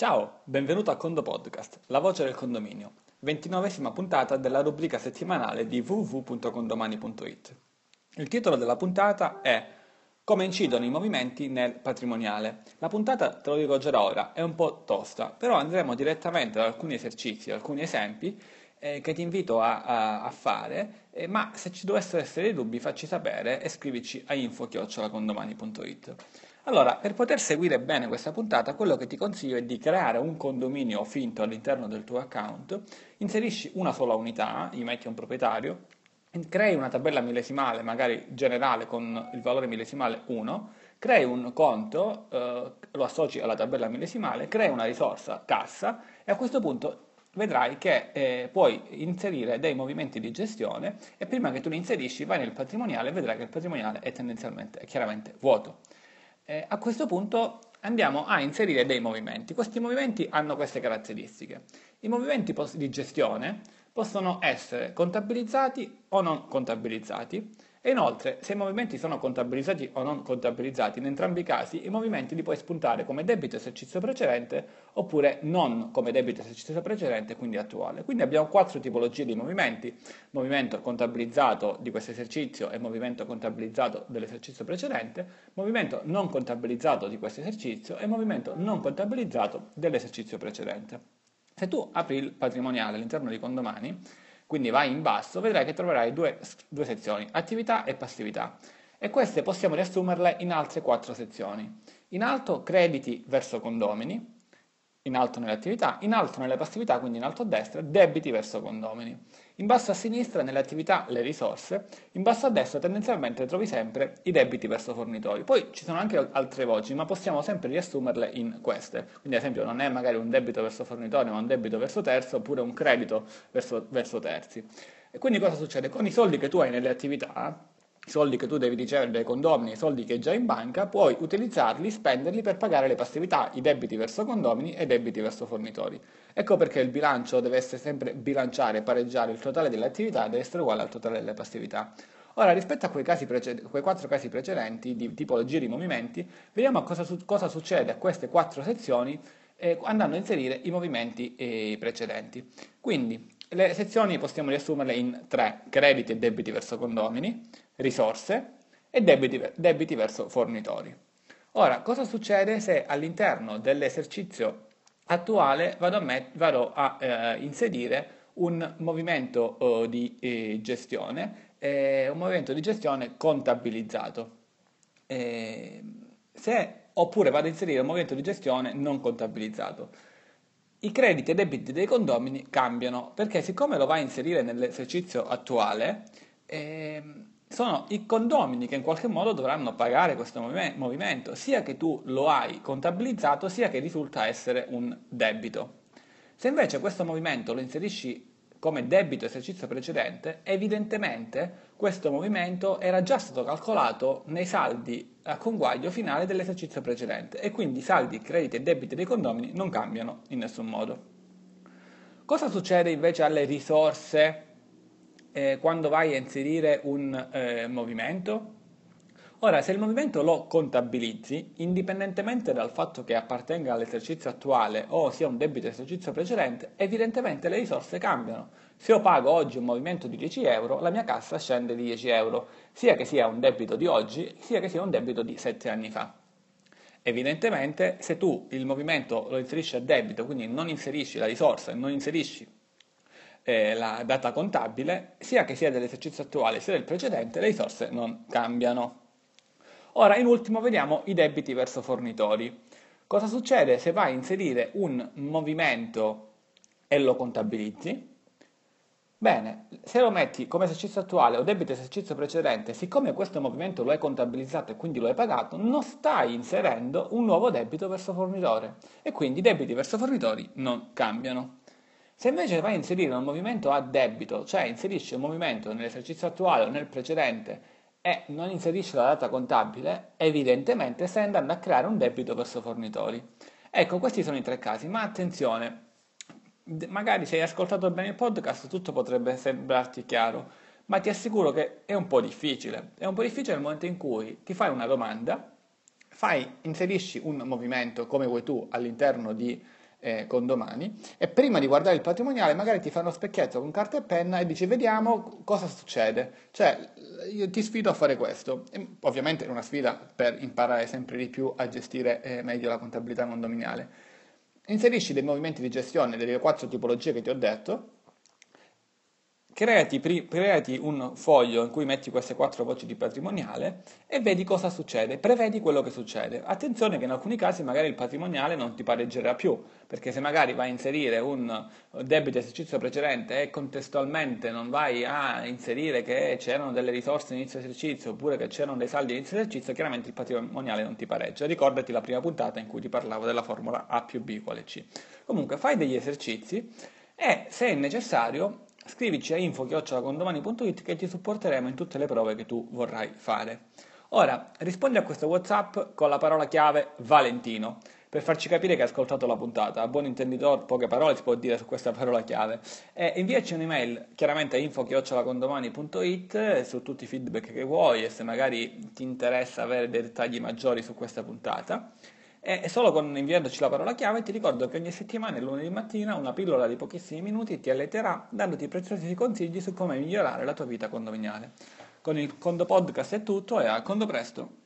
Ciao, benvenuto a Condo Podcast, la voce del condominio, ventinovesima puntata della rubrica settimanale di www.condomani.it. Il titolo della puntata è Come incidono i movimenti nel patrimoniale. La puntata, te lo dico già ora, è un po' tosta, però andremo direttamente ad alcuni esercizi, alcuni esempi eh, che ti invito a, a, a fare, eh, ma se ci dovessero essere dei dubbi facci sapere e scrivici a info-condomani.it. Allora, per poter seguire bene questa puntata, quello che ti consiglio è di creare un condominio finto all'interno del tuo account, inserisci una sola unità, gli metti un proprietario, crei una tabella millesimale, magari generale con il valore millesimale 1, crei un conto, eh, lo associ alla tabella millesimale, crei una risorsa cassa e a questo punto vedrai che eh, puoi inserire dei movimenti di gestione e prima che tu li inserisci vai nel patrimoniale e vedrai che il patrimoniale è tendenzialmente, è chiaramente vuoto. Eh, a questo punto andiamo a inserire dei movimenti. Questi movimenti hanno queste caratteristiche. I movimenti di gestione possono essere contabilizzati o non contabilizzati e inoltre, se i movimenti sono contabilizzati o non contabilizzati, in entrambi i casi i movimenti li puoi spuntare come debito esercizio precedente oppure non come debito esercizio precedente, quindi attuale. Quindi abbiamo quattro tipologie di movimenti, movimento contabilizzato di questo esercizio e movimento contabilizzato dell'esercizio precedente, movimento non contabilizzato di questo esercizio e movimento non contabilizzato dell'esercizio precedente. Se tu apri il patrimoniale all'interno di Condomani, quindi vai in basso, vedrai che troverai due, due sezioni, attività e passività. E queste possiamo riassumerle in altre quattro sezioni. In alto crediti verso condomini, in alto nelle attività, in alto nelle passività, quindi in alto a destra, debiti verso condomini. In basso a sinistra nelle attività le risorse, in basso a destra tendenzialmente trovi sempre i debiti verso fornitori. Poi ci sono anche altre voci, ma possiamo sempre riassumerle in queste. Quindi ad esempio non è magari un debito verso fornitori, ma un debito verso terzo, oppure un credito verso, verso terzi. E quindi cosa succede? Con i soldi che tu hai nelle attività, i soldi che tu devi ricevere dai condomini, i soldi che hai già in banca, puoi utilizzarli, spenderli per pagare le passività, i debiti verso condomini e i debiti verso fornitori. Ecco perché il bilancio deve essere sempre bilanciare, pareggiare il totale delle attività deve essere uguale al totale delle passività. Ora, rispetto a quei, preced- quei quattro casi precedenti di tipologia di movimenti, vediamo cosa, su- cosa succede a queste quattro sezioni eh, andando a inserire i movimenti eh, precedenti. Quindi, le sezioni possiamo riassumerle in tre, crediti e debiti verso condomini, risorse e debiti, debiti verso fornitori. Ora, cosa succede se all'interno dell'esercizio attuale vado a, met- vado a eh, inserire un movimento oh, di eh, gestione, eh, un movimento di gestione contabilizzato. Se, oppure vado a inserire un movimento di gestione non contabilizzato. I crediti e debiti dei condomini cambiano perché siccome lo vai a inserire nell'esercizio attuale, ehm, sono i condomini che in qualche modo dovranno pagare questo movimento, sia che tu lo hai contabilizzato, sia che risulta essere un debito. Se invece questo movimento lo inserisci come debito esercizio precedente, evidentemente questo movimento era già stato calcolato nei saldi a conguaglio finale dell'esercizio precedente e quindi i saldi, crediti e debiti dei condomini non cambiano in nessun modo. Cosa succede invece alle risorse eh, quando vai a inserire un eh, movimento? Ora, se il movimento lo contabilizzi, indipendentemente dal fatto che appartenga all'esercizio attuale o sia un debito esercizio precedente, evidentemente le risorse cambiano. Se io pago oggi un movimento di 10 euro, la mia cassa scende di 10 euro, sia che sia un debito di oggi, sia che sia un debito di 7 anni fa. Evidentemente, se tu il movimento lo inserisci a debito, quindi non inserisci la risorsa non inserisci eh, la data contabile, sia che sia dell'esercizio attuale sia del precedente, le risorse non cambiano. Ora, in ultimo, vediamo i debiti verso fornitori. Cosa succede se vai a inserire un movimento e lo contabilizzi? Bene, se lo metti come esercizio attuale o debito esercizio precedente, siccome questo movimento lo hai contabilizzato e quindi lo hai pagato, non stai inserendo un nuovo debito verso fornitore e quindi i debiti verso fornitori non cambiano. Se invece vai a inserire un movimento a debito, cioè inserisci un movimento nell'esercizio attuale o nel precedente e non inserisci la data contabile, evidentemente stai andando a creare un debito verso fornitori. Ecco, questi sono i tre casi, ma attenzione, magari se hai ascoltato bene il podcast tutto potrebbe sembrarti chiaro, ma ti assicuro che è un po' difficile. È un po' difficile nel momento in cui ti fai una domanda, fai, inserisci un movimento come vuoi tu all'interno di eh, condomani e prima di guardare il patrimoniale magari ti fai uno specchietto con carta e penna e dici vediamo cosa succede. Cioè, io ti sfido a fare questo. E, ovviamente è una sfida per imparare sempre di più a gestire eh, meglio la contabilità condominiale. Inserisci dei movimenti di gestione delle quattro tipologie che ti ho detto Creati, creati, un foglio in cui metti queste quattro voci di patrimoniale e vedi cosa succede, prevedi quello che succede. Attenzione che in alcuni casi magari il patrimoniale non ti pareggerà più, perché se magari vai a inserire un debito esercizio precedente e contestualmente non vai a inserire che c'erano delle risorse inizio esercizio oppure che c'erano dei saldi inizio esercizio, chiaramente il patrimoniale non ti pareggia. Ricordati la prima puntata in cui ti parlavo della formula A più B uguale C. Comunque fai degli esercizi e se è necessario scrivici a info-condomani.it che ti supporteremo in tutte le prove che tu vorrai fare. Ora, rispondi a questo WhatsApp con la parola chiave Valentino per farci capire che hai ascoltato la puntata. A buon intenditore, poche parole si può dire su questa parola chiave. E inviaci un'email chiaramente a info-condomani.it su tutti i feedback che vuoi e se magari ti interessa avere dei dettagli maggiori su questa puntata. E solo con inviandoci la parola chiave ti ricordo che ogni settimana, il lunedì mattina, una pillola di pochissimi minuti ti allerterà dandoti preziosi consigli su come migliorare la tua vita condominiale. Con il Condo Podcast è tutto e a Condo Presto!